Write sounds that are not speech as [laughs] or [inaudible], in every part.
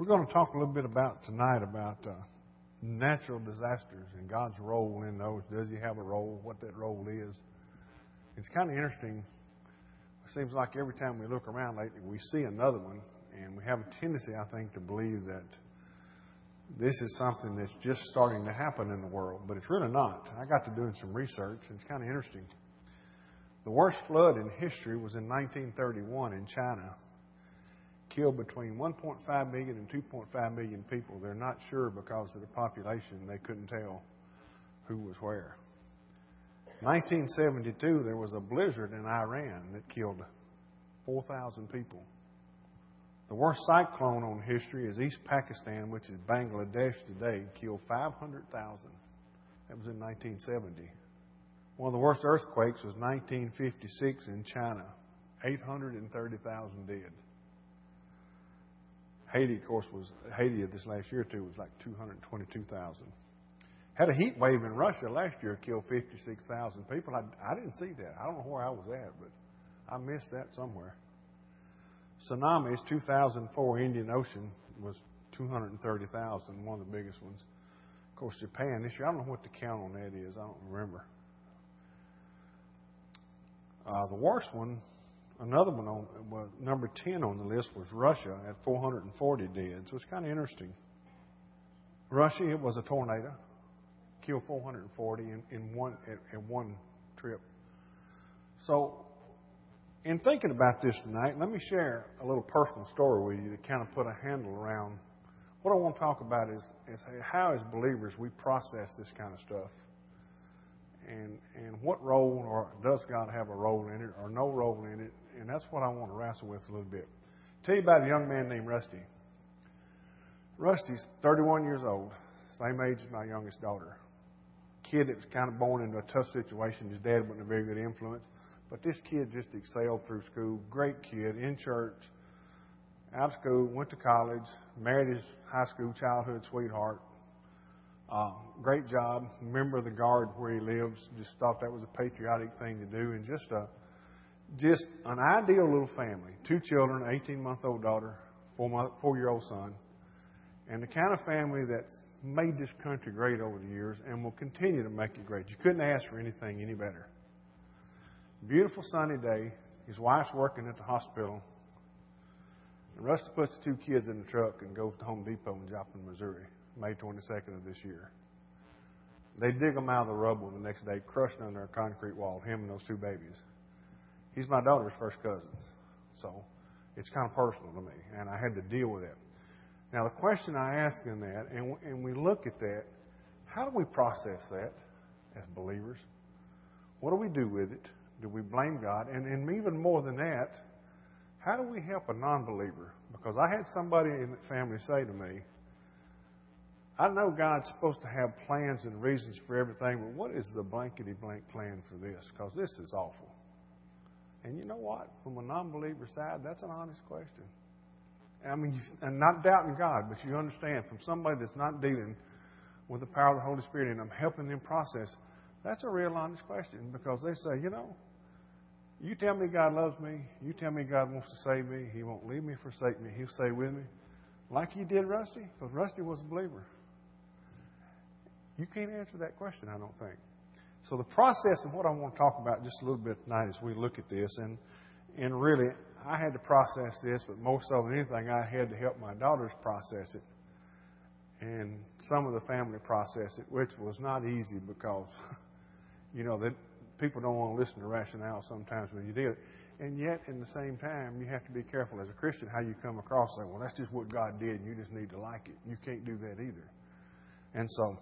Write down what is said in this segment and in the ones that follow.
We're going to talk a little bit about tonight about uh, natural disasters and God's role in those. Does He have a role? What that role is? It's kind of interesting. It seems like every time we look around lately, we see another one, and we have a tendency, I think, to believe that this is something that's just starting to happen in the world, but it's really not. I got to doing some research, and it's kind of interesting. The worst flood in history was in 1931 in China. Killed between 1.5 million and 2.5 million people. They're not sure because of the population. They couldn't tell who was where. 1972, there was a blizzard in Iran that killed 4,000 people. The worst cyclone on history is East Pakistan, which is Bangladesh today, killed 500,000. That was in 1970. One of the worst earthquakes was 1956 in China, 830,000 dead. Haiti, of course, was Haiti this last year too was like 222,000. Had a heat wave in Russia last year, killed 56,000 people. I, I didn't see that. I don't know where I was at, but I missed that somewhere. Tsunamis, 2004 Indian Ocean was 230,000, one of the biggest ones. Of course, Japan this year, I don't know what the count on that is. I don't remember. Uh, the worst one, another one on well, number 10 on the list was Russia at 440 dead. So it's kind of interesting. Russia, it was a tornado, killed 440 in, in one at one trip. So, in thinking about this tonight, let me share a little personal story with you to kind of put a handle around. What I want to talk about is, is how, as believers, we process this kind of stuff and and what role or does God have a role in it or no role in it? And that's what I want to wrestle with a little bit. Tell you about a young man named Rusty. Rusty's 31 years old, same age as my youngest daughter. Kid that was kind of born into a tough situation. His dad wasn't a very good influence, but this kid just excelled through school. Great kid in church, out of school, went to college, married his high school childhood sweetheart, uh, great job. Member of the guard where he lives. Just thought that was a patriotic thing to do, and just a just an ideal little family. Two children, 18 month old daughter, four year old son, and the kind of family that's made this country great over the years and will continue to make it great. You couldn't ask for anything any better. Beautiful sunny day. His wife's working at the hospital. And Rusty puts the two kids in the truck and goes to Home Depot in Joplin, Missouri. May 22nd of this year. They dig them out of the rubble the next day, crushed under a concrete wall, him and those two babies. He's my daughter's first cousin, so it's kind of personal to me, and I had to deal with it. Now, the question I ask in that, and, and we look at that, how do we process that as believers? What do we do with it? Do we blame God? And, and even more than that, how do we help a non believer? Because I had somebody in the family say to me, I know God's supposed to have plans and reasons for everything, but what is the blankety blank plan for this? Because this is awful. And you know what? From a non believer side, that's an honest question. I mean, and not doubting God, but you understand from somebody that's not dealing with the power of the Holy Spirit and I'm helping them process, that's a real honest question because they say, you know, you tell me God loves me, you tell me God wants to save me, He won't leave me, forsake me, He'll stay with me. Like He did Rusty, because Rusty was a believer. You can't answer that question, I don't think. So the process of what I want to talk about just a little bit tonight as we look at this, and and really I had to process this, but more so than anything, I had to help my daughters process it, and some of the family process it, which was not easy because, [laughs] you know, that people don't want to listen to rationale sometimes when you do it. And yet, in the same time, you have to be careful as a Christian how you come across. Say, well, that's just what God did, and you just need to like it. You can't do that either. And so,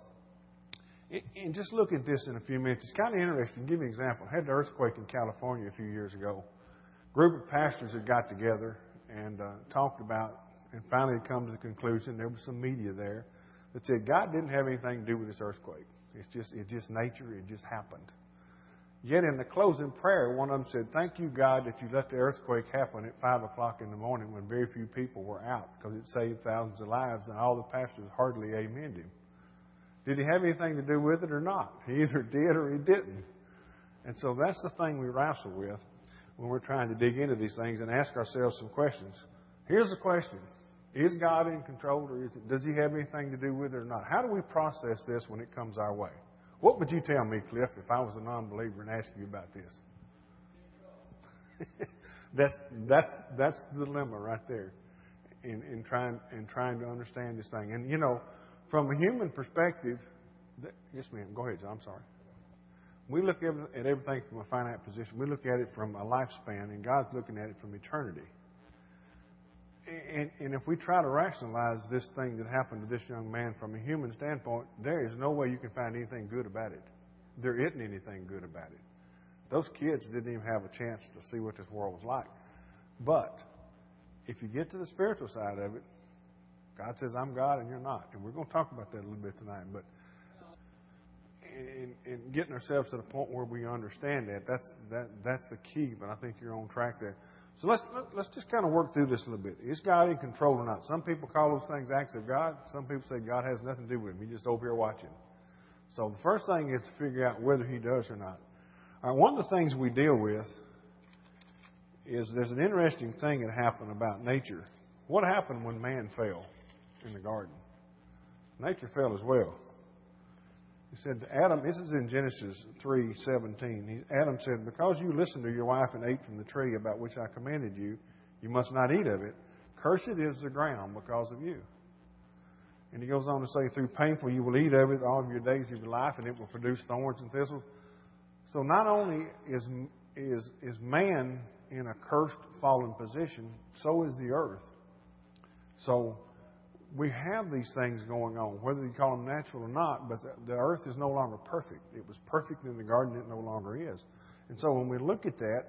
and just look at this in a few minutes. It's kind of interesting. Give you an example. I had the earthquake in California a few years ago. A group of pastors had got together and uh, talked about, and finally come to the conclusion. There was some media there that said God didn't have anything to do with this earthquake. It's just, it's just nature. It just happened. Yet in the closing prayer, one of them said, "Thank you, God, that you let the earthquake happen at five o'clock in the morning when very few people were out, because it saved thousands of lives." And all the pastors hardly amened him. Did he have anything to do with it or not? He either did or he didn't. And so that's the thing we wrestle with when we're trying to dig into these things and ask ourselves some questions. Here's the question Is God in control, or it, does He have anything to do with it or not? How do we process this when it comes our way? What would you tell me, Cliff, if I was a non-believer and asked you about this? [laughs] that's that's that's the dilemma right there, in in trying in trying to understand this thing. And you know, from a human perspective, yes, ma'am. Go ahead, John. I'm sorry. We look at everything from a finite position. We look at it from a lifespan, and God's looking at it from eternity. And, and if we try to rationalize this thing that happened to this young man from a human standpoint, there is no way you can find anything good about it. There isn't anything good about it. Those kids didn't even have a chance to see what this world was like. But if you get to the spiritual side of it, God says, I'm God and you're not. And we're going to talk about that a little bit tonight. But in, in getting ourselves to the point where we understand that, that's, that, that's the key. But I think you're on track there. So let's let's just kind of work through this a little bit. Is God in control or not? Some people call those things acts of God. Some people say God has nothing to do with him. He's just over here watching. So the first thing is to figure out whether he does or not. All right, one of the things we deal with is there's an interesting thing that happened about nature. What happened when man fell in the garden? Nature fell as well. He said to Adam, this is in Genesis 3:17. Adam said, "Because you listened to your wife and ate from the tree about which I commanded you, you must not eat of it. Cursed is the ground because of you." And he goes on to say, "Through painful you will eat of it all of your days of your life, and it will produce thorns and thistles." So not only is is is man in a cursed, fallen position, so is the earth. So we have these things going on, whether you call them natural or not, but the, the earth is no longer perfect. It was perfect in the garden, it no longer is. And so when we look at that,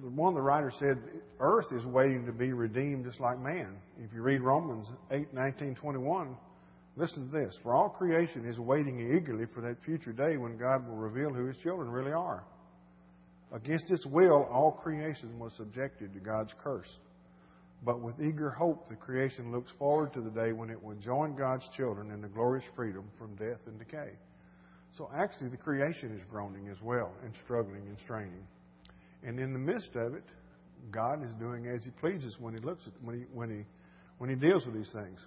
one of the writers said, Earth is waiting to be redeemed just like man. If you read Romans 8, 19, 21, listen to this. For all creation is waiting eagerly for that future day when God will reveal who his children really are. Against its will, all creation was subjected to God's curse. But with eager hope, the creation looks forward to the day when it will join God's children in the glorious freedom from death and decay. So actually, the creation is groaning as well and struggling and straining. And in the midst of it, God is doing as He pleases when He looks at when He when He when He deals with these things.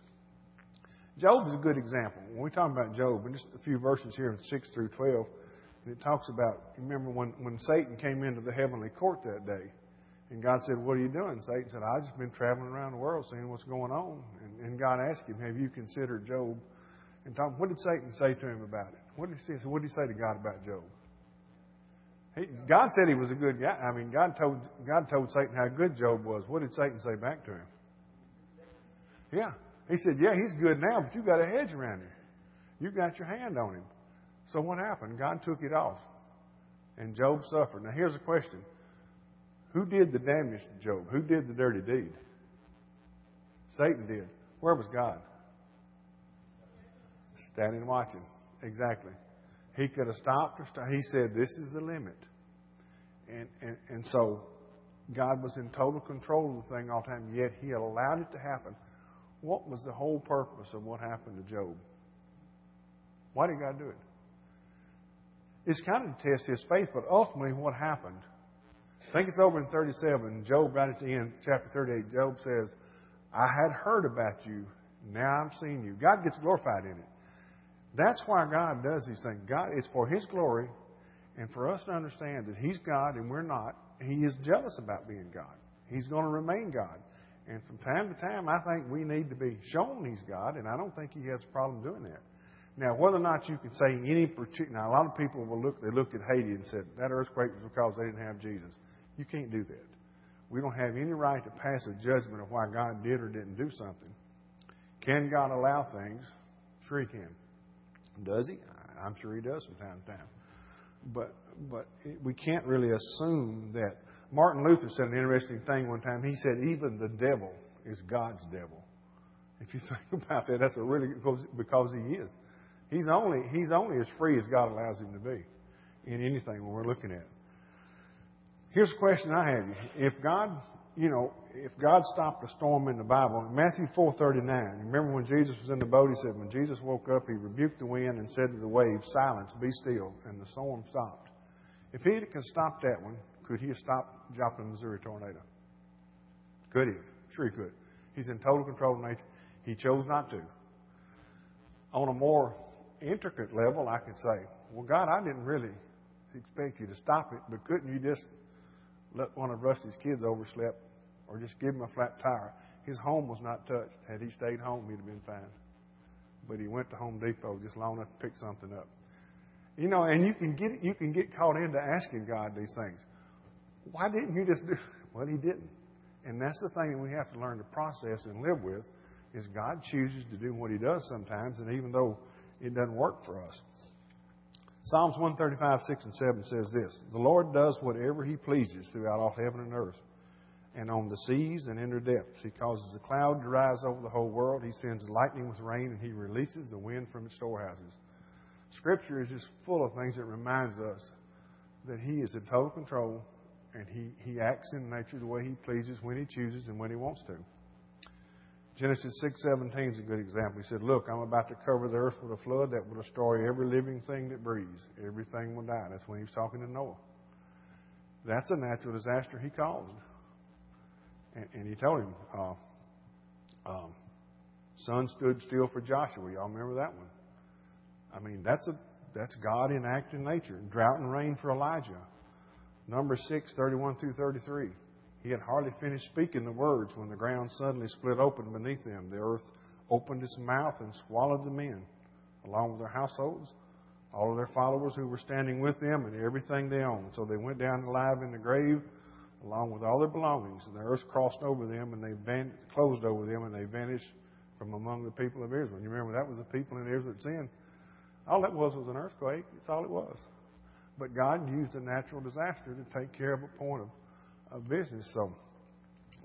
Job is a good example. When we talk about Job, and just a few verses here in six through twelve, and it talks about remember when when Satan came into the heavenly court that day, and God said, What are you doing? Satan said, I've just been traveling around the world seeing what's going on. And, and God asked him, Have you considered Job? And Tom, what did Satan say to him about it? What did he say? What did he say to God about Job? He, God said he was a good guy. I mean, God told God told Satan how good Job was. What did Satan say back to him? Yeah, he said, "Yeah, he's good now, but you got a hedge around him. You got your hand on him." So what happened? God took it off, and Job suffered. Now here's a question: who did the damage to Job? Who did the dirty deed? Satan did. Where was God? Standing watching. Exactly. He could have stopped or stopped. He said, This is the limit. And, and, and so God was in total control of the thing all the time, yet He allowed it to happen. What was the whole purpose of what happened to Job? Why did God do it? It's kind of to test his faith, but ultimately, what happened I think it's over in 37. Job, right at the end, chapter 38, Job says, I had heard about you. Now I'm seeing you. God gets glorified in it. That's why God does these things. God, it's for His glory and for us to understand that He's God and we're not. He is jealous about being God. He's going to remain God. And from time to time, I think we need to be shown He's God, and I don't think He has a problem doing that. Now, whether or not you can say any particular, now a lot of people will look, they looked at Haiti and said that earthquake was because they didn't have Jesus. You can't do that. We don't have any right to pass a judgment of why God did or didn't do something. Can God allow things? Sure, He can. Does He? I'm sure He does from time to time. But but we can't really assume that. Martin Luther said an interesting thing one time. He said even the devil is God's devil. If you [laughs] think about that, that's a really because he is. He's only he's only as free as God allows him to be in anything when we're looking at it. Here's a question I have. If God, you know, if God stopped a storm in the Bible, Matthew 4.39, remember when Jesus was in the boat, he said, when Jesus woke up, he rebuked the wind and said to the waves, silence, be still, and the storm stopped. If he could stop that one, could he have stopped Joplin, Missouri tornado? Could he? Sure he could. He's in total control of nature. He chose not to. On a more intricate level, I could say, well, God, I didn't really expect you to stop it, but couldn't you just let one of Rusty's kids oversleep or just give him a flat tire? His home was not touched. Had he stayed home, he'd have been fine. But he went to Home Depot just long enough to pick something up. You know, and you can get you can get caught into asking God these things. Why didn't you just do? [laughs] Well, He didn't, and that's the thing that we have to learn to process and live with. Is God chooses to do what He does sometimes, and even though it doesn't work for us. Psalms 135, 6 and 7 says this The Lord does whatever He pleases throughout all heaven and earth, and on the seas and in their depths. He causes a cloud to rise over the whole world. He sends lightning with rain, and He releases the wind from its storehouses. Scripture is just full of things that reminds us that He is in total control and He, he acts in nature the way He pleases, when He chooses, and when He wants to. Genesis 6:17 is a good example. He said, "Look, I'm about to cover the earth with a flood that will destroy every living thing that breathes. Everything will die." That's when he was talking to Noah. That's a natural disaster he caused, and, and he told him, uh, um, "Sun stood still for Joshua." Y'all remember that one? I mean, that's a that's God enacting nature. Drought and rain for Elijah. Number six, thirty-one through thirty-three. He had hardly finished speaking the words when the ground suddenly split open beneath them. The earth opened its mouth and swallowed the men, along with their households, all of their followers who were standing with them, and everything they owned. So they went down alive in the grave, along with all their belongings. And the earth crossed over them, and they van- closed over them, and they vanished from among the people of Israel. You remember that was the people in Israel that sinned. All that was was an earthquake. That's all it was. But God used a natural disaster to take care of a point of of business. So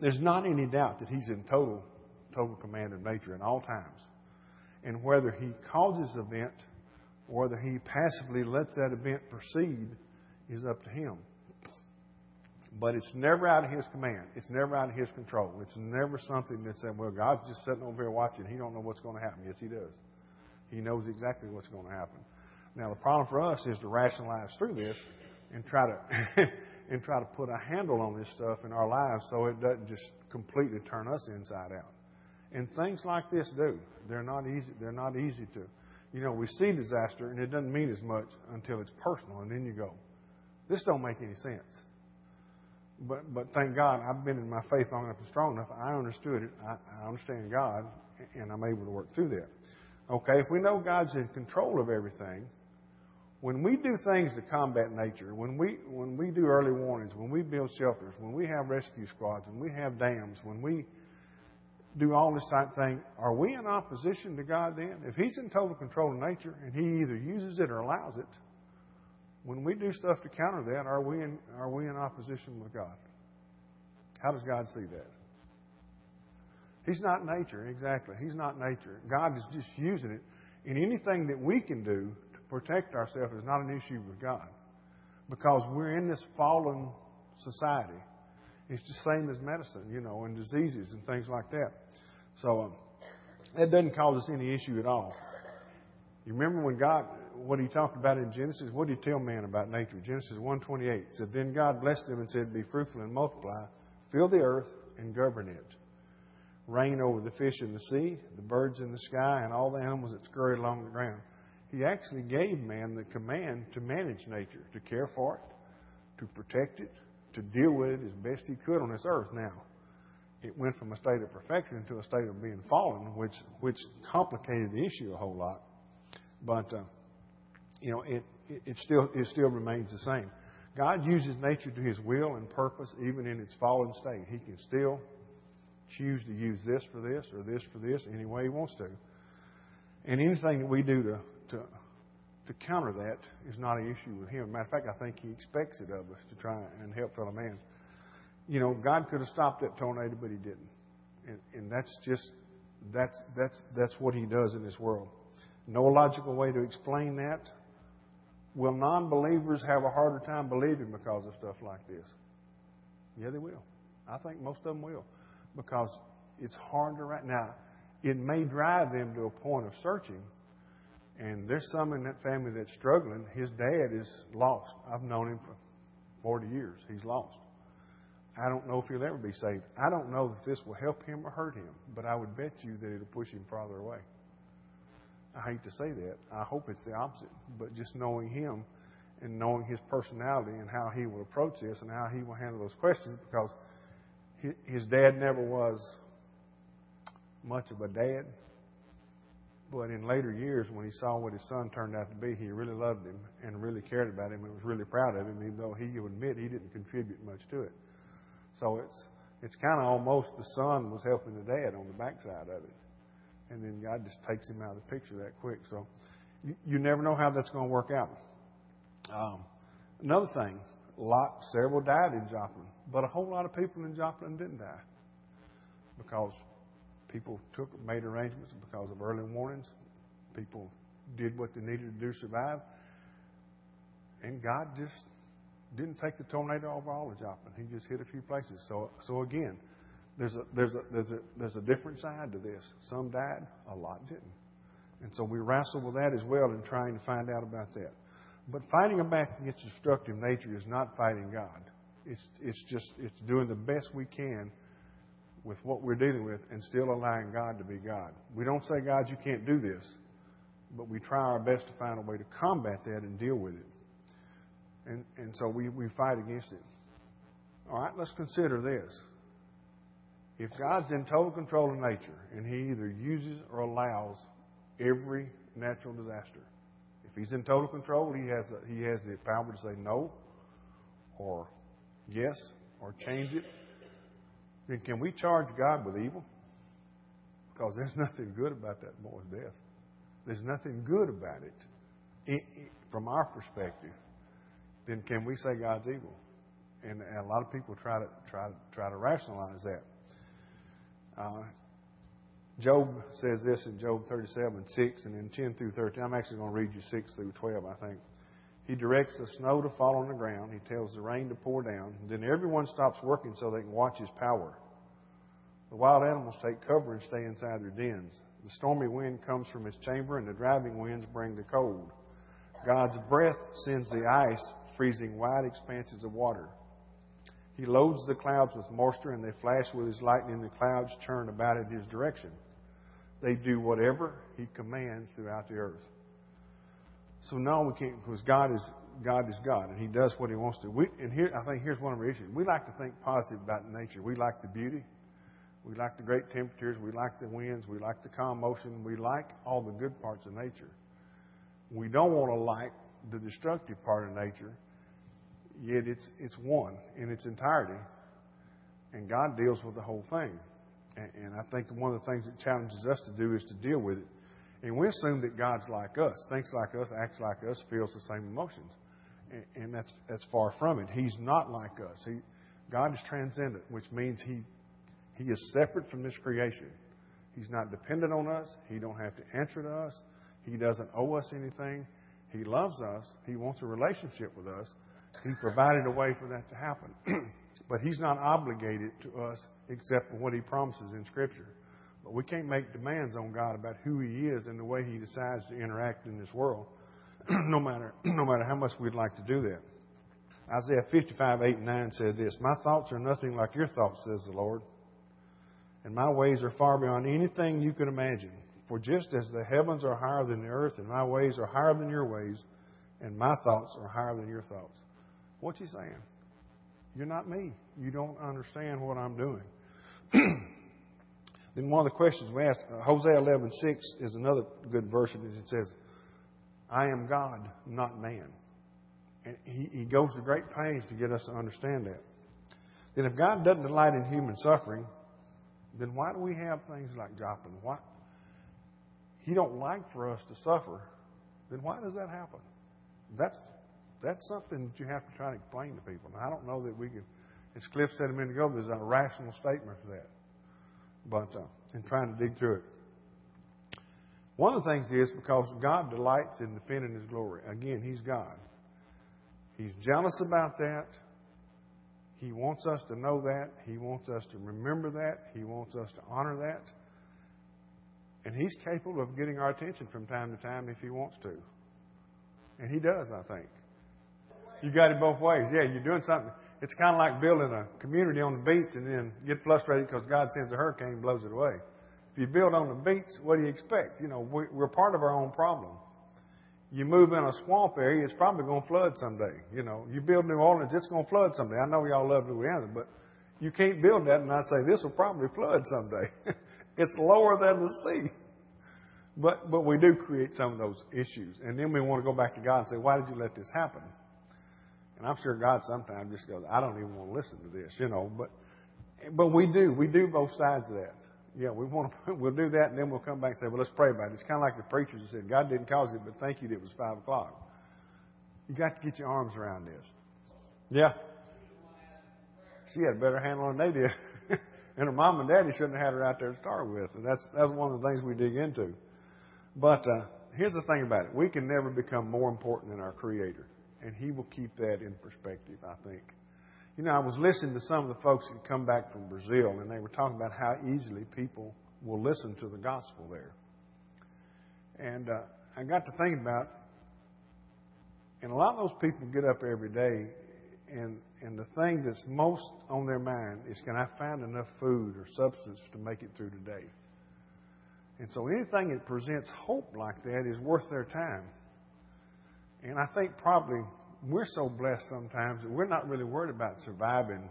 there's not any doubt that he's in total, total command of nature in all times. And whether he causes the event or whether he passively lets that event proceed is up to him. But it's never out of his command. It's never out of his control. It's never something that said, well, God's just sitting over here watching. He don't know what's going to happen. Yes, he does. He knows exactly what's going to happen. Now, the problem for us is to rationalize through this and try to [laughs] and try to put a handle on this stuff in our lives so it doesn't just completely turn us inside out. And things like this do. They're not easy. They're not easy to. You know, we see disaster and it doesn't mean as much until it's personal, and then you go, "This don't make any sense." But but thank God I've been in my faith long enough and strong enough. I understood it. I, I understand God, and I'm able to work through that. Okay, if we know God's in control of everything, when we do things to combat nature, when we, when we do early warnings, when we build shelters, when we have rescue squads, when we have dams, when we do all this type of thing, are we in opposition to God then? If He's in total control of nature and He either uses it or allows it, when we do stuff to counter that, are we in, are we in opposition with God? How does God see that? He's not nature, exactly. He's not nature. God is just using it in anything that we can do protect ourselves is not an issue with God because we're in this fallen society. It's the same as medicine, you know, and diseases and things like that. So um, that doesn't cause us any issue at all. You remember when God, what He talked about in Genesis? What did He tell man about nature? Genesis one twenty eight said, "Then God blessed them and said, Be fruitful and multiply, fill the earth and govern it." Reign over the fish in the sea, the birds in the sky, and all the animals that scurry along the ground. He actually gave man the command to manage nature, to care for it, to protect it, to deal with it as best he could on this earth. Now, it went from a state of perfection to a state of being fallen, which which complicated the issue a whole lot. But uh, you know, it, it it still it still remains the same. God uses nature to His will and purpose, even in its fallen state. He can still choose to use this for this or this for this any way He wants to. And anything that we do to to, uh, to counter that is not an issue with him. Matter of fact, I think he expects it of us to try and help fellow man. You know, God could have stopped that tornado, but he didn't. And, and that's just, that's, that's, that's what he does in this world. No logical way to explain that. Will non believers have a harder time believing because of stuff like this? Yeah, they will. I think most of them will. Because it's hard to write. Now, it may drive them to a point of searching, and there's some in that family that's struggling. His dad is lost. I've known him for 40 years. He's lost. I don't know if he'll ever be saved. I don't know that this will help him or hurt him, but I would bet you that it'll push him farther away. I hate to say that. I hope it's the opposite. But just knowing him and knowing his personality and how he will approach this and how he will handle those questions because his dad never was much of a dad. But in later years, when he saw what his son turned out to be, he really loved him and really cared about him and was really proud of him, even though he would admit he didn't contribute much to it. So it's it's kind of almost the son was helping the dad on the backside of it, and then God just takes him out of the picture that quick. So you, you never know how that's going to work out. Um, another thing, lot several died in Joplin, but a whole lot of people in Joplin didn't die because people took made arrangements because of early warnings. People did what they needed to do to survive, and God just didn't take the tornado over all of Joplin. He just hit a few places. So, so again, there's a there's a there's a there's a different side to this. Some died, a lot didn't, and so we wrestle with that as well in trying to find out about that. But fighting back against destructive nature is not fighting God. It's it's just it's doing the best we can with what we're dealing with and still allowing God to be God. We don't say, God, you can't do this, but we try our best to find a way to combat that and deal with it. And, and so we, we fight against it. All right, let's consider this. If God's in total control of nature and He either uses or allows every natural disaster, if He's in total control, He has the, He has the power to say no, or yes, or change it. Then can we charge God with evil? Because there's [laughs] nothing good about that boy's death. There's nothing good about it, it, it from our perspective then can we say God's evil? And, and a lot of people try to try to try to rationalize that. Uh, Job says this in Job 37, 6, and in 10 through 13. I'm actually going to read you 6 through 12, I think. He directs the snow to fall on the ground. He tells the rain to pour down. Then everyone stops working so they can watch his power. The wild animals take cover and stay inside their dens. The stormy wind comes from his chamber, and the driving winds bring the cold. God's breath sends the ice freezing wide expanses of water. He loads the clouds with moisture, and they flash with his lightning. The clouds churn about in his direction. They do whatever he commands throughout the earth. So no, we can't because God is God is God, and He does what He wants to. We, and here, I think here's one of our issues. We like to think positive about nature. We like the beauty. We like the great temperatures. We like the winds. We like the calm motion. We like all the good parts of nature. We don't want to like the destructive part of nature yet it's, it's one in its entirety. And God deals with the whole thing. And, and I think one of the things that challenges us to do is to deal with it. And we assume that God's like us, thinks like us, acts like us, feels the same emotions. And, and that's, that's far from it. He's not like us. He, God is transcendent, which means he, he is separate from this creation. He's not dependent on us. He don't have to answer to us. He doesn't owe us anything. He loves us. He wants a relationship with us. He provided a way for that to happen. [clears throat] but He's not obligated to us except for what He promises in Scripture. But we can't make demands on God about who He is and the way He decides to interact in this world, [clears throat] no matter [clears throat] no matter how much we'd like to do that. Isaiah 55, 8 and 9 says this My thoughts are nothing like your thoughts, says the Lord, and my ways are far beyond anything you could imagine. For just as the heavens are higher than the earth, and my ways are higher than your ways, and my thoughts are higher than your thoughts. What's he saying? You're not me. You don't understand what I'm doing. [clears throat] then one of the questions we ask, uh, Hosea 11:6 is another good verse. It says, "I am God, not man." And he, he goes to great pains to get us to understand that. Then, if God doesn't delight in human suffering, then why do we have things like Joplin? Why? He don't like for us to suffer. Then why does that happen? That's that's something that you have to try to explain to people. Now, I don't know that we can, as Cliff said a minute ago, there's a rational statement for that. But uh, in trying to dig through it. One of the things is because God delights in defending His glory. Again, He's God. He's jealous about that. He wants us to know that. He wants us to remember that. He wants us to honor that. And He's capable of getting our attention from time to time if He wants to. And He does, I think. You got it both ways. Yeah, you're doing something. It's kind of like building a community on the beach and then get frustrated because God sends a hurricane and blows it away. If you build on the beach, what do you expect? You know, we're part of our own problem. You move in a swamp area, it's probably going to flood someday. You know, you build New Orleans, it's going to flood someday. I know y'all love Louisiana, but you can't build that and not say this will probably flood someday. [laughs] it's lower than the sea. But but we do create some of those issues, and then we want to go back to God and say, "Why did you let this happen?" And I'm sure God sometimes just goes, "I don't even want to listen to this," you know. But but we do we do both sides of that. Yeah, we want to, [laughs] we'll do that, and then we'll come back and say, "Well, let's pray about it." It's kind of like the preachers that said, "God didn't cause it, but thank you that it was five o'clock." You got to get your arms around this. Yeah. She had a better handle than they did. [laughs] and her mom and daddy shouldn't have had her out there to start with. And that's that's one of the things we dig into. But uh, here's the thing about it we can never become more important than our Creator. And He will keep that in perspective, I think. You know, I was listening to some of the folks that come back from Brazil, and they were talking about how easily people will listen to the gospel there. And uh, I got to thinking about, and a lot of those people get up every day, and and the thing that's most on their mind is, can I find enough food or substance to make it through today? And so anything that presents hope like that is worth their time. And I think probably we're so blessed sometimes that we're not really worried about surviving.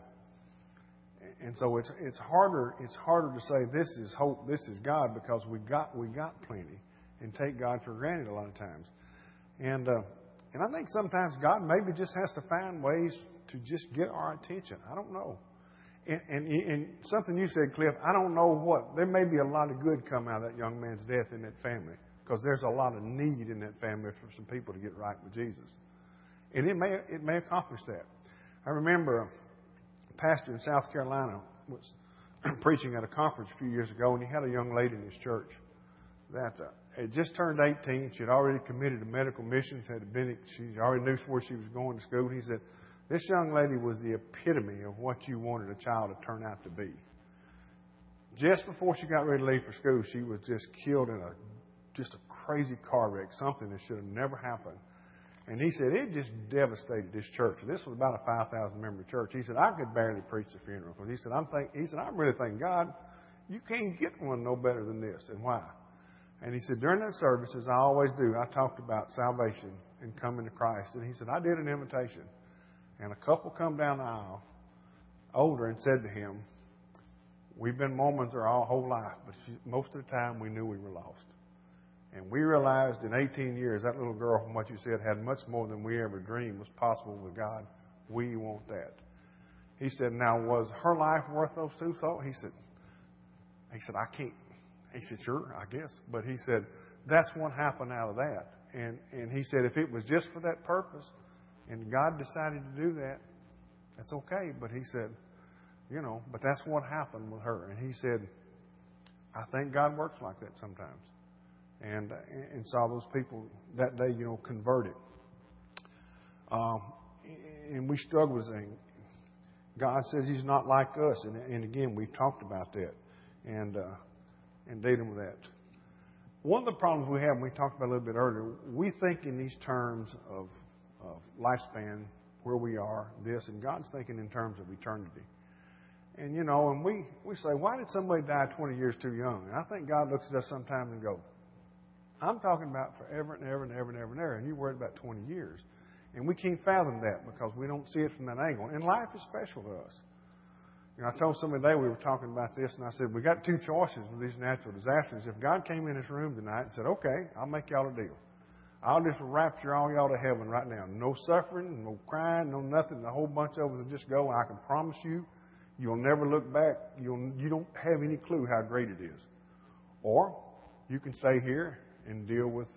And so it's it's harder it's harder to say this is hope, this is God because we got we got plenty and take God for granted a lot of times. And uh, and I think sometimes God maybe just has to find ways to just get our attention. I don't know. And, and, and something you said, Cliff, I don't know what. There may be a lot of good come out of that young man's death in that family because there's a lot of need in that family for some people to get right with Jesus. And it may, it may accomplish that. I remember a pastor in South Carolina was [clears throat] preaching at a conference a few years ago, and he had a young lady in his church that uh, had just turned 18. She had already committed to medical missions, had been, she already knew where she was going to school. And he said, this young lady was the epitome of what you wanted a child to turn out to be. Just before she got ready to leave for school, she was just killed in a just a crazy car wreck, something that should have never happened. And he said it just devastated this church. And This was about a 5,000 member church. He said I could barely preach the funeral because he said I'm think he said I'm really thanking God, you can't get one no better than this. And why? And he said during that service, as I always do, I talked about salvation and coming to Christ. And he said I did an invitation. And a couple come down the aisle, older, and said to him, We've been Mormons our whole life, but most of the time we knew we were lost. And we realized in 18 years that little girl, from what you said, had much more than we ever dreamed was possible with God. We want that. He said, Now, was her life worth those two souls? He said, He said, I can't. He said, Sure, I guess. But he said, That's what happened out of that. And, and he said, If it was just for that purpose, and God decided to do that, that's okay. But he said, you know, but that's what happened with her. And he said, I think God works like that sometimes. And and saw those people that day, you know, converted. Um, and we struggle with saying, God says He's not like us. And, and again, we talked about that and uh, and dealing with that. One of the problems we have, and we talked about a little bit earlier, we think in these terms of of lifespan, where we are, this, and God's thinking in terms of eternity. And you know, and we, we say, why did somebody die 20 years too young? And I think God looks at us sometimes and goes, I'm talking about forever and ever and ever and ever and ever, and you're worried about 20 years. And we can't fathom that because we don't see it from that angle. And life is special to us. You know, I told somebody today we were talking about this, and I said, we got two choices with these natural disasters. If God came in this room tonight and said, okay, I'll make y'all a deal. I'll just rapture all y'all to heaven right now. No suffering, no crying, no nothing. A whole bunch of us will just go. I can promise you, you'll never look back. You'll, you don't have any clue how great it is. Or you can stay here and deal with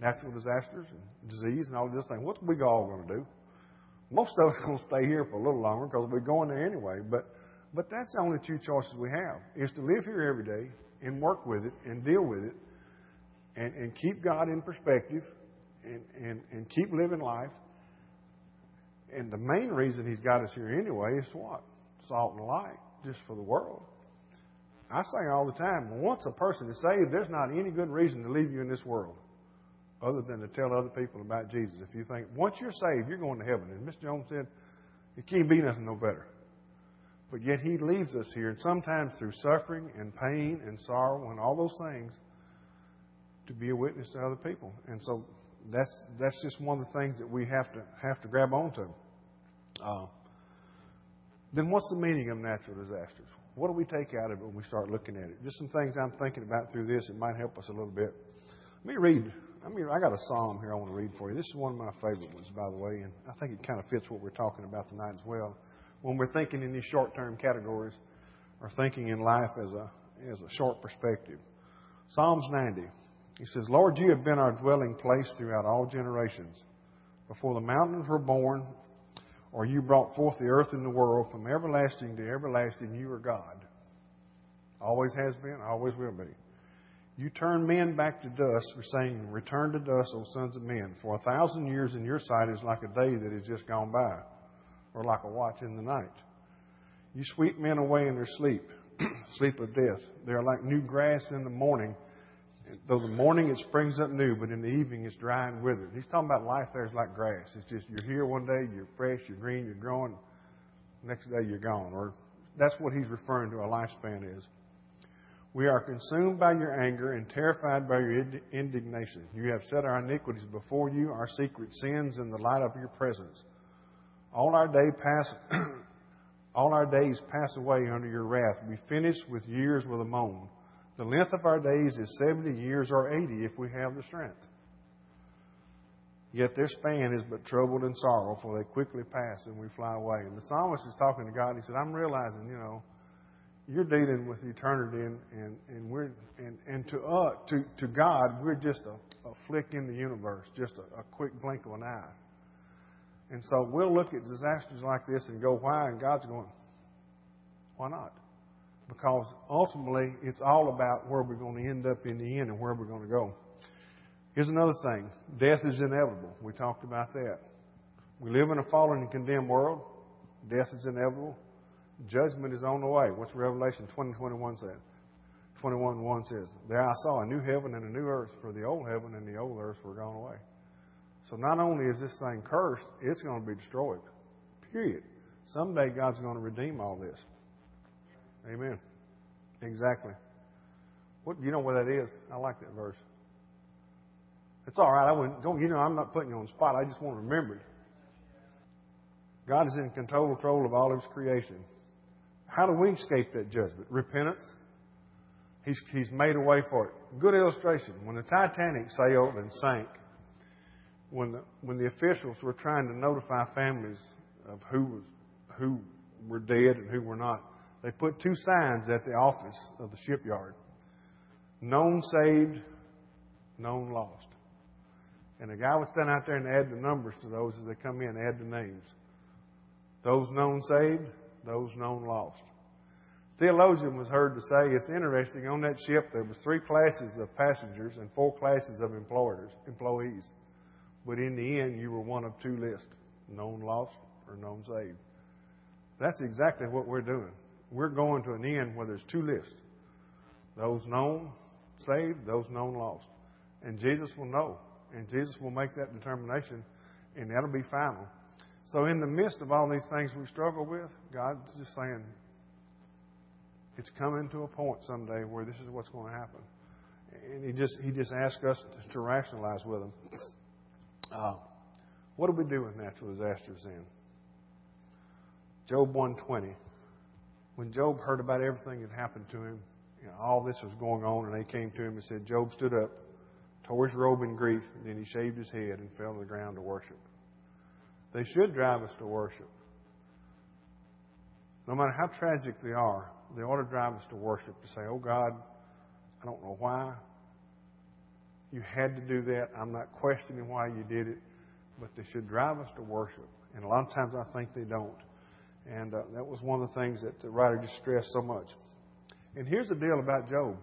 natural disasters and disease and all this thing. What's we all going to do? Most of us are going to stay here for a little longer because we're going there anyway. But but that's the only two choices we have: is to live here every day and work with it and deal with it, and, and keep God in perspective and, and, and keep living life. And the main reason He's got us here anyway is what? Salt and light, just for the world. I say all the time, once a person is saved, there's not any good reason to leave you in this world other than to tell other people about Jesus. If you think, once you're saved, you're going to heaven. And Miss Jones said, It can't be nothing no better. But yet He leaves us here, and sometimes through suffering and pain and sorrow and all those things, to be a witness to other people. And so that's that's just one of the things that we have to have to grab onto. Uh, then what's the meaning of natural disasters? What do we take out of it when we start looking at it? Just some things I'm thinking about through this. It might help us a little bit. Let me read. I mean, I got a psalm here I want to read for you. This is one of my favorite ones, by the way, and I think it kind of fits what we're talking about tonight as well. When we're thinking in these short-term categories, or thinking in life as a as a short perspective. Psalms 90. He says, Lord, you have been our dwelling place throughout all generations. Before the mountains were born, or you brought forth the earth and the world, from everlasting to everlasting, you are God. Always has been, always will be. You turn men back to dust, saying, Return to dust, O sons of men. For a thousand years in your sight is like a day that has just gone by, or like a watch in the night. You sweep men away in their sleep, [clears throat] sleep of death. They are like new grass in the morning though the morning it springs up new, but in the evening it's dry and withered. He's talking about life there is like grass. It's just you're here one day, you're fresh, you're green, you're growing. Next day you're gone. Or that's what he's referring to a lifespan is. We are consumed by your anger and terrified by your indignation. You have set our iniquities before you, our secret sins in the light of your presence. All our day pass [clears throat] all our days pass away under your wrath. We finish with years with a moan. The length of our days is 70 years or 80 if we have the strength. Yet their span is but troubled and sorrow, for they quickly pass and we fly away. And the psalmist is talking to God. And he said, I'm realizing, you know, you're dealing with eternity, and, and, and we're and, and to uh, to to God, we're just a, a flick in the universe, just a, a quick blink of an eye. And so we'll look at disasters like this and go, why? And God's going, why not? Because ultimately it's all about where we're going to end up in the end and where we're going to go. Here's another thing death is inevitable. We talked about that. We live in a fallen and condemned world. Death is inevitable. Judgment is on the way. What's Revelation 20 21 say? 21 1 says, There I saw a new heaven and a new earth, for the old heaven and the old earth were gone away. So not only is this thing cursed, it's going to be destroyed. Period. Someday God's going to redeem all this. Amen. Exactly. What you know what that is? I like that verse. It's all right. I wouldn't. Don't you know? I'm not putting you on the spot. I just want to remember it. God is in control, of all of His creation. How do we escape that judgment? Repentance. He's, he's made a way for it. Good illustration. When the Titanic sailed and sank, when the, when the officials were trying to notify families of who was who were dead and who were not, they put two signs at the office of the shipyard known saved, known lost. And the guy would stand out there and add the numbers to those as they come in, add the names. Those known saved, those known lost. Theologian was heard to say, it's interesting, on that ship there was three classes of passengers and four classes of employers, employees. But in the end, you were one of two lists, known lost or known saved. That's exactly what we're doing we're going to an end where there's two lists those known saved, those known lost. And Jesus will know. And Jesus will make that determination, and that'll be final. So, in the midst of all these things we struggle with, God's just saying, it's coming to a point someday where this is what's going to happen. And He just, he just asks us to, to rationalize with Him. Uh, what do we do with natural disasters then? Job 120 when Job heard about everything that happened to him, you know, all this was going on, and they came to him and said, Job stood up, tore his robe in grief, and then he shaved his head and fell to the ground to worship. They should drive us to worship. No matter how tragic they are, they ought to drive us to worship, to say, Oh God, I don't know why you had to do that. I'm not questioning why you did it, but they should drive us to worship. And a lot of times I think they don't. And uh, that was one of the things that the writer just stressed so much. And here's the deal about Job.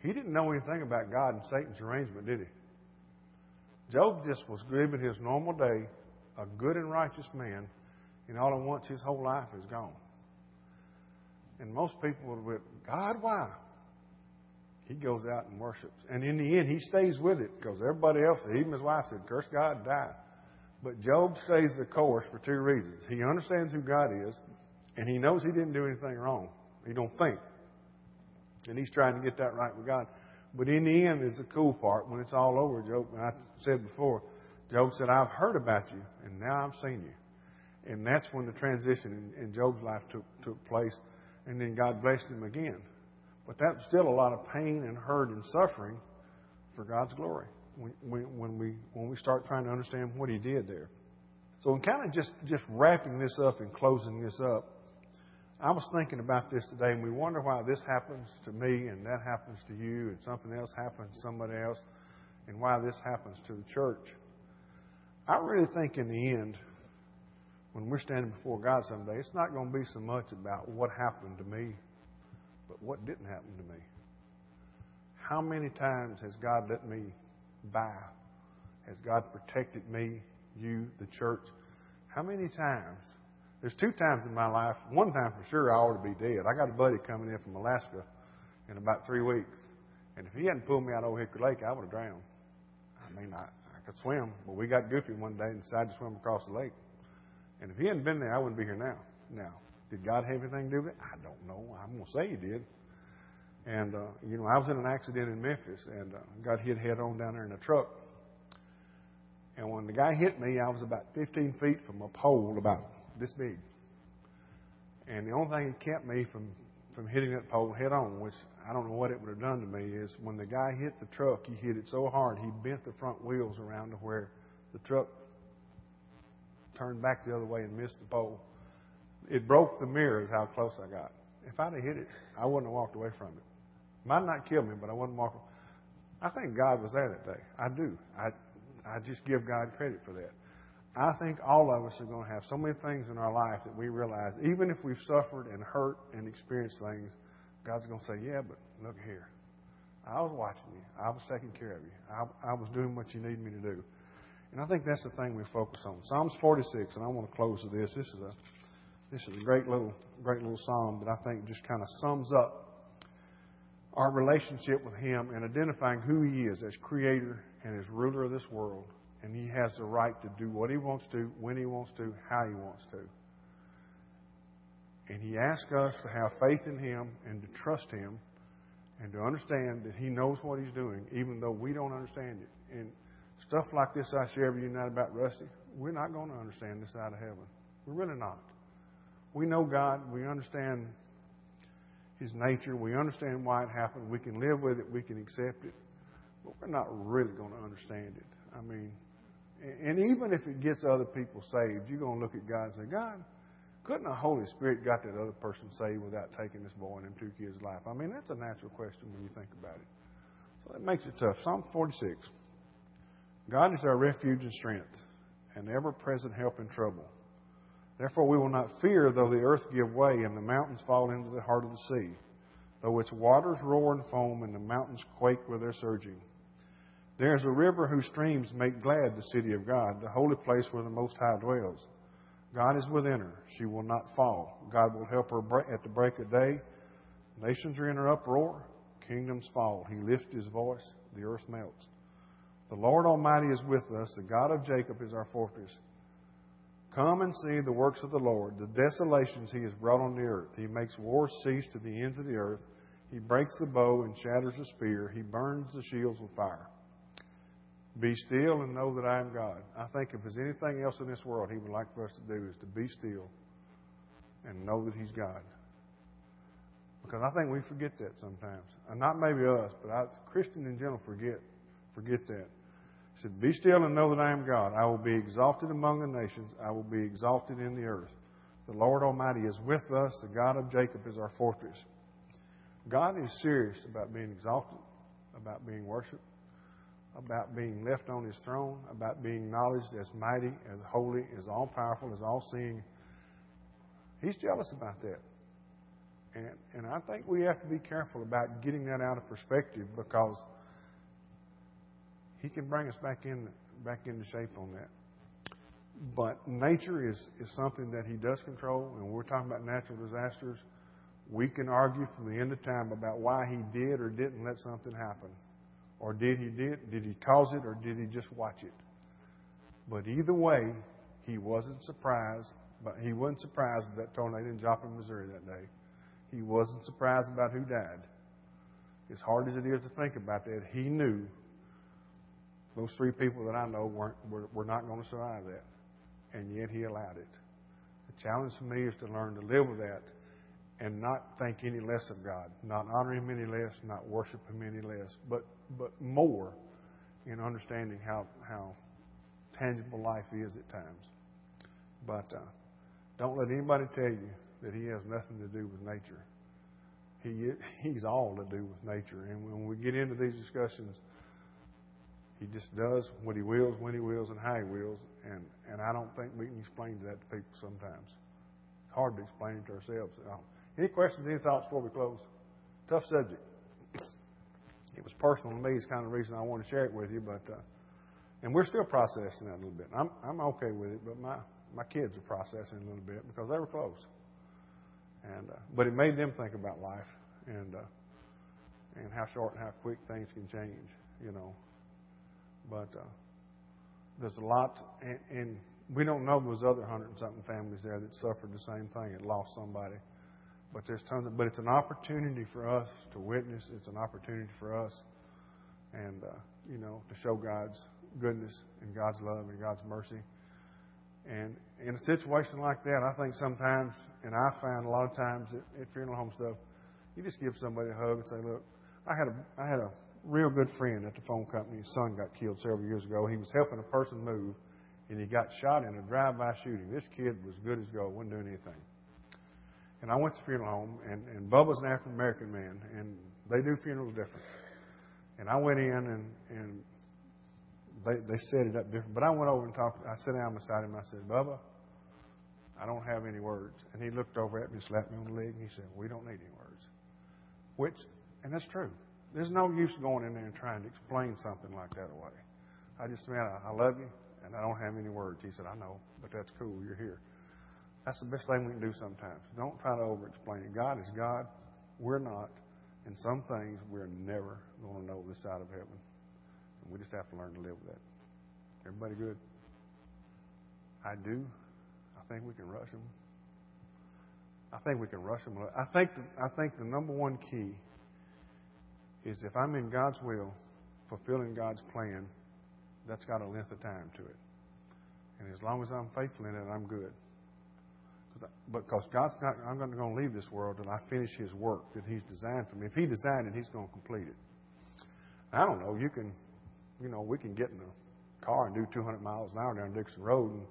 He didn't know anything about God and Satan's arrangement, did he? Job just was living his normal day, a good and righteous man, and all at once his whole life is gone. And most people would have God, why? He goes out and worships. And in the end, he stays with it because everybody else, even his wife, said, curse God, die. But Job stays the course for two reasons. He understands who God is, and he knows he didn't do anything wrong. He don't think. And he's trying to get that right with God. But in the end, it's the cool part. When it's all over, Job, and I said before, Job said, I've heard about you, and now I've seen you. And that's when the transition in, in Job's life took, took place. And then God blessed him again. But that was still a lot of pain and hurt and suffering for God's glory when, when, we, when we start trying to understand what He did there. So, in kind of just, just wrapping this up and closing this up, I was thinking about this today, and we wonder why this happens to me and that happens to you, and something else happens to somebody else, and why this happens to the church. I really think in the end, when we're standing before God someday, it's not going to be so much about what happened to me, but what didn't happen to me. How many times has God let me by? Has God protected me, you, the church? How many times? There's two times in my life. One time for sure I ought to be dead. I got a buddy coming in from Alaska in about three weeks. And if he hadn't pulled me out of Old Hickory Lake, I would have drowned. I mean, I, I could swim, but we got goofy one day and decided to swim across the lake. And if he hadn't been there, I wouldn't be here now. Now, did God have anything to do with it? I don't know. I'm going to say he did. And, uh, you know, I was in an accident in Memphis and uh, got hit head on down there in a truck. And when the guy hit me, I was about 15 feet from a pole about this big. And the only thing that kept me from, from hitting that pole head on, which I don't know what it would have done to me, is when the guy hit the truck, he hit it so hard, he bent the front wheels around to where the truck turned back the other way and missed the pole. It broke the mirrors how close I got. If I'd have hit it, I wouldn't have walked away from it. Might not kill me, but I wouldn't walk. I think God was there that day. I do. I I just give God credit for that. I think all of us are going to have so many things in our life that we realize, even if we've suffered and hurt and experienced things, God's going to say, "Yeah, but look here. I was watching you. I was taking care of you. I, I was doing what you need me to do." And I think that's the thing we focus on. Psalms 46, and I want to close with this. This is a this is a great little great little psalm that I think just kind of sums up our relationship with Him and identifying who He is as Creator and as ruler of this world. And He has the right to do what He wants to, when He wants to, how He wants to. And He asks us to have faith in Him and to trust Him and to understand that He knows what He's doing, even though we don't understand it. And stuff like this I share with you tonight about Rusty, we're not going to understand this out of heaven. We're really not. We know God. We understand his nature. We understand why it happened. We can live with it. We can accept it. But we're not really going to understand it. I mean, and even if it gets other people saved, you're going to look at God and say, God, couldn't the Holy Spirit got that other person saved without taking this boy and them two kids' life? I mean, that's a natural question when you think about it. So that makes it tough. Psalm 46. God is our refuge and strength, and ever present help in trouble. Therefore, we will not fear though the earth give way and the mountains fall into the heart of the sea, though its waters roar and foam and the mountains quake with their surging. There is a river whose streams make glad the city of God, the holy place where the Most High dwells. God is within her. She will not fall. God will help her at the break of day. Nations are in her uproar. Kingdoms fall. He lifts his voice. The earth melts. The Lord Almighty is with us. The God of Jacob is our fortress. Come and see the works of the Lord, the desolations he has brought on the earth. He makes war cease to the ends of the earth. He breaks the bow and shatters the spear. He burns the shields with fire. Be still and know that I am God. I think if there's anything else in this world he would like for us to do is to be still and know that he's God. Because I think we forget that sometimes. And not maybe us, but I, Christians in general forget forget that. He said, Be still and know that I am God. I will be exalted among the nations. I will be exalted in the earth. The Lord Almighty is with us. The God of Jacob is our fortress. God is serious about being exalted, about being worshiped, about being left on his throne, about being acknowledged as mighty, as holy, as all powerful, as all seeing. He's jealous about that. And, and I think we have to be careful about getting that out of perspective because he can bring us back in back into shape on that. But nature is, is something that he does control, and we're talking about natural disasters. We can argue from the end of time about why he did or didn't let something happen. Or did he did did he cause it or did he just watch it? But either way, he wasn't surprised. But he wasn't surprised with that tornado in Joplin, Missouri that day. He wasn't surprised about who died. As hard as it is to think about that, he knew those three people that I know weren't were, were not going to survive that, and yet he allowed it. The challenge for me is to learn to live with that and not think any less of God, not honor Him any less, not worship Him any less, but but more in understanding how how tangible life is at times. But uh, don't let anybody tell you that He has nothing to do with nature. He [laughs] He's all to do with nature, and when we get into these discussions. He just does what he wills, when he wills, and how he wills. And, and I don't think we can explain that to people sometimes. It's hard to explain it to ourselves. Any questions, any thoughts before we close? Tough subject. It was personal to me. It's kind of the reason I want to share it with you. But uh, and we're still processing that a little bit. I'm I'm okay with it, but my my kids are processing a little bit because they were close. And uh, but it made them think about life and uh, and how short and how quick things can change. You know. But uh, there's a lot, and, and we don't know those other hundred and something families there that suffered the same thing and lost somebody. But there's tons of, but it's an opportunity for us to witness. It's an opportunity for us, and uh, you know, to show God's goodness and God's love and God's mercy. And in a situation like that, I think sometimes, and I find a lot of times at, at funeral home stuff, you just give somebody a hug and say, "Look, I had a I had a real good friend at the phone company. His son got killed several years ago. He was helping a person move, and he got shot in a drive-by shooting. This kid was good as gold, wasn't doing anything. And I went to the funeral home, and, and Bubba's an African American man, and they do funerals different. And I went in, and, and they, they set it up different. But I went over and talked. I sat down beside him. I said, Bubba, I don't have any words. And he looked over at me slapped me on the leg, and he said, We don't need any words. Which, and that's true. There's no use going in there and trying to explain something like that away. I just, man, I, love you, and I don't have any words. He said, I know, but that's cool. You're here. That's the best thing we can do sometimes. Don't try to over explain it. God is God. We're not. And some things we're never going to know this side of heaven. And we just have to learn to live with that. Everybody good? I do. I think we can rush them. I think we can rush them. I think the, I think the number one key is if I'm in God's will, fulfilling God's plan, that's got a length of time to it. And as long as I'm faithful in it, I'm good. Because God's not, I'm not going to leave this world until I finish His work that He's designed for me. If He designed it, He's going to complete it. I don't know. You can, you know, we can get in a car and do 200 miles an hour down Dixon Road and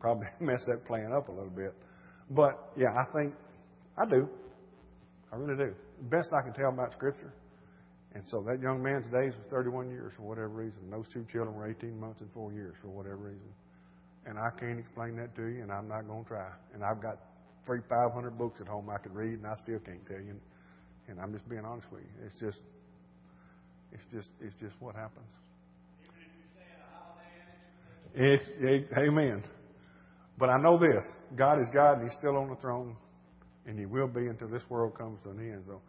probably [laughs] mess that plan up a little bit. But yeah, I think I do. I really do. Best I can tell about Scripture and so that young man's days was 31 years for whatever reason. Those two children were 18 months and four years for whatever reason. And I can't explain that to you, and I'm not going to try. And I've got three, 500 books at home I could read, and I still can't tell you. And I'm just being honest with you. It's just, it's just, it's just what happens. It, it, amen. But I know this: God is God, and He's still on the throne, and He will be until this world comes to an end. So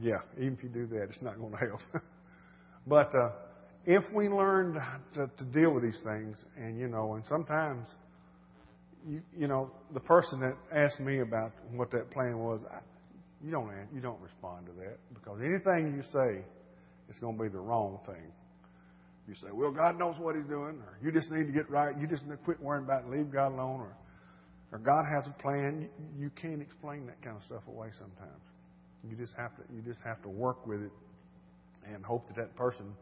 yeah, even if you do that, it's not going to help. [laughs] but uh, if we learn to, to deal with these things, and you know, and sometimes, you, you know, the person that asked me about what that plan was, I, you don't you don't respond to that because anything you say, it's going to be the wrong thing. You say, "Well, God knows what He's doing," or "You just need to get right. You just need to quit worrying about it and leave God alone," or, or "God has a plan." You, you can't explain that kind of stuff away sometimes. You just have to you just have to work with it and hope that that person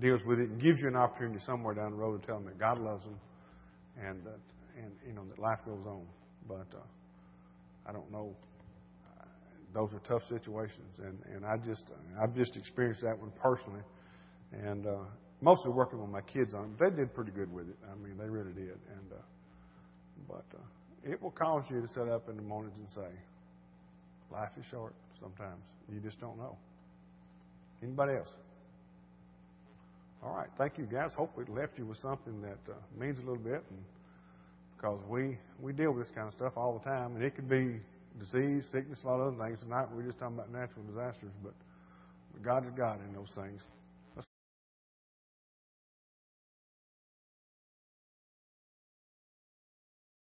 deals with it and gives you an opportunity somewhere down the road to tell them that God loves them and that and you know that life goes on. But uh, I don't know. Those are tough situations, and and I just I've just experienced that one personally, and uh, mostly working with my kids on it. They did pretty good with it. I mean, they really did. And uh, but uh, it will cause you to sit up in the mornings and say, "Life is short." Sometimes. You just don't know. Anybody else? All right. Thank you, guys. Hope we left you with something that uh, means a little bit, and because we we deal with this kind of stuff all the time, and it could be disease, sickness, a lot of other things. Tonight we're just talking about natural disasters, but God is God in those things.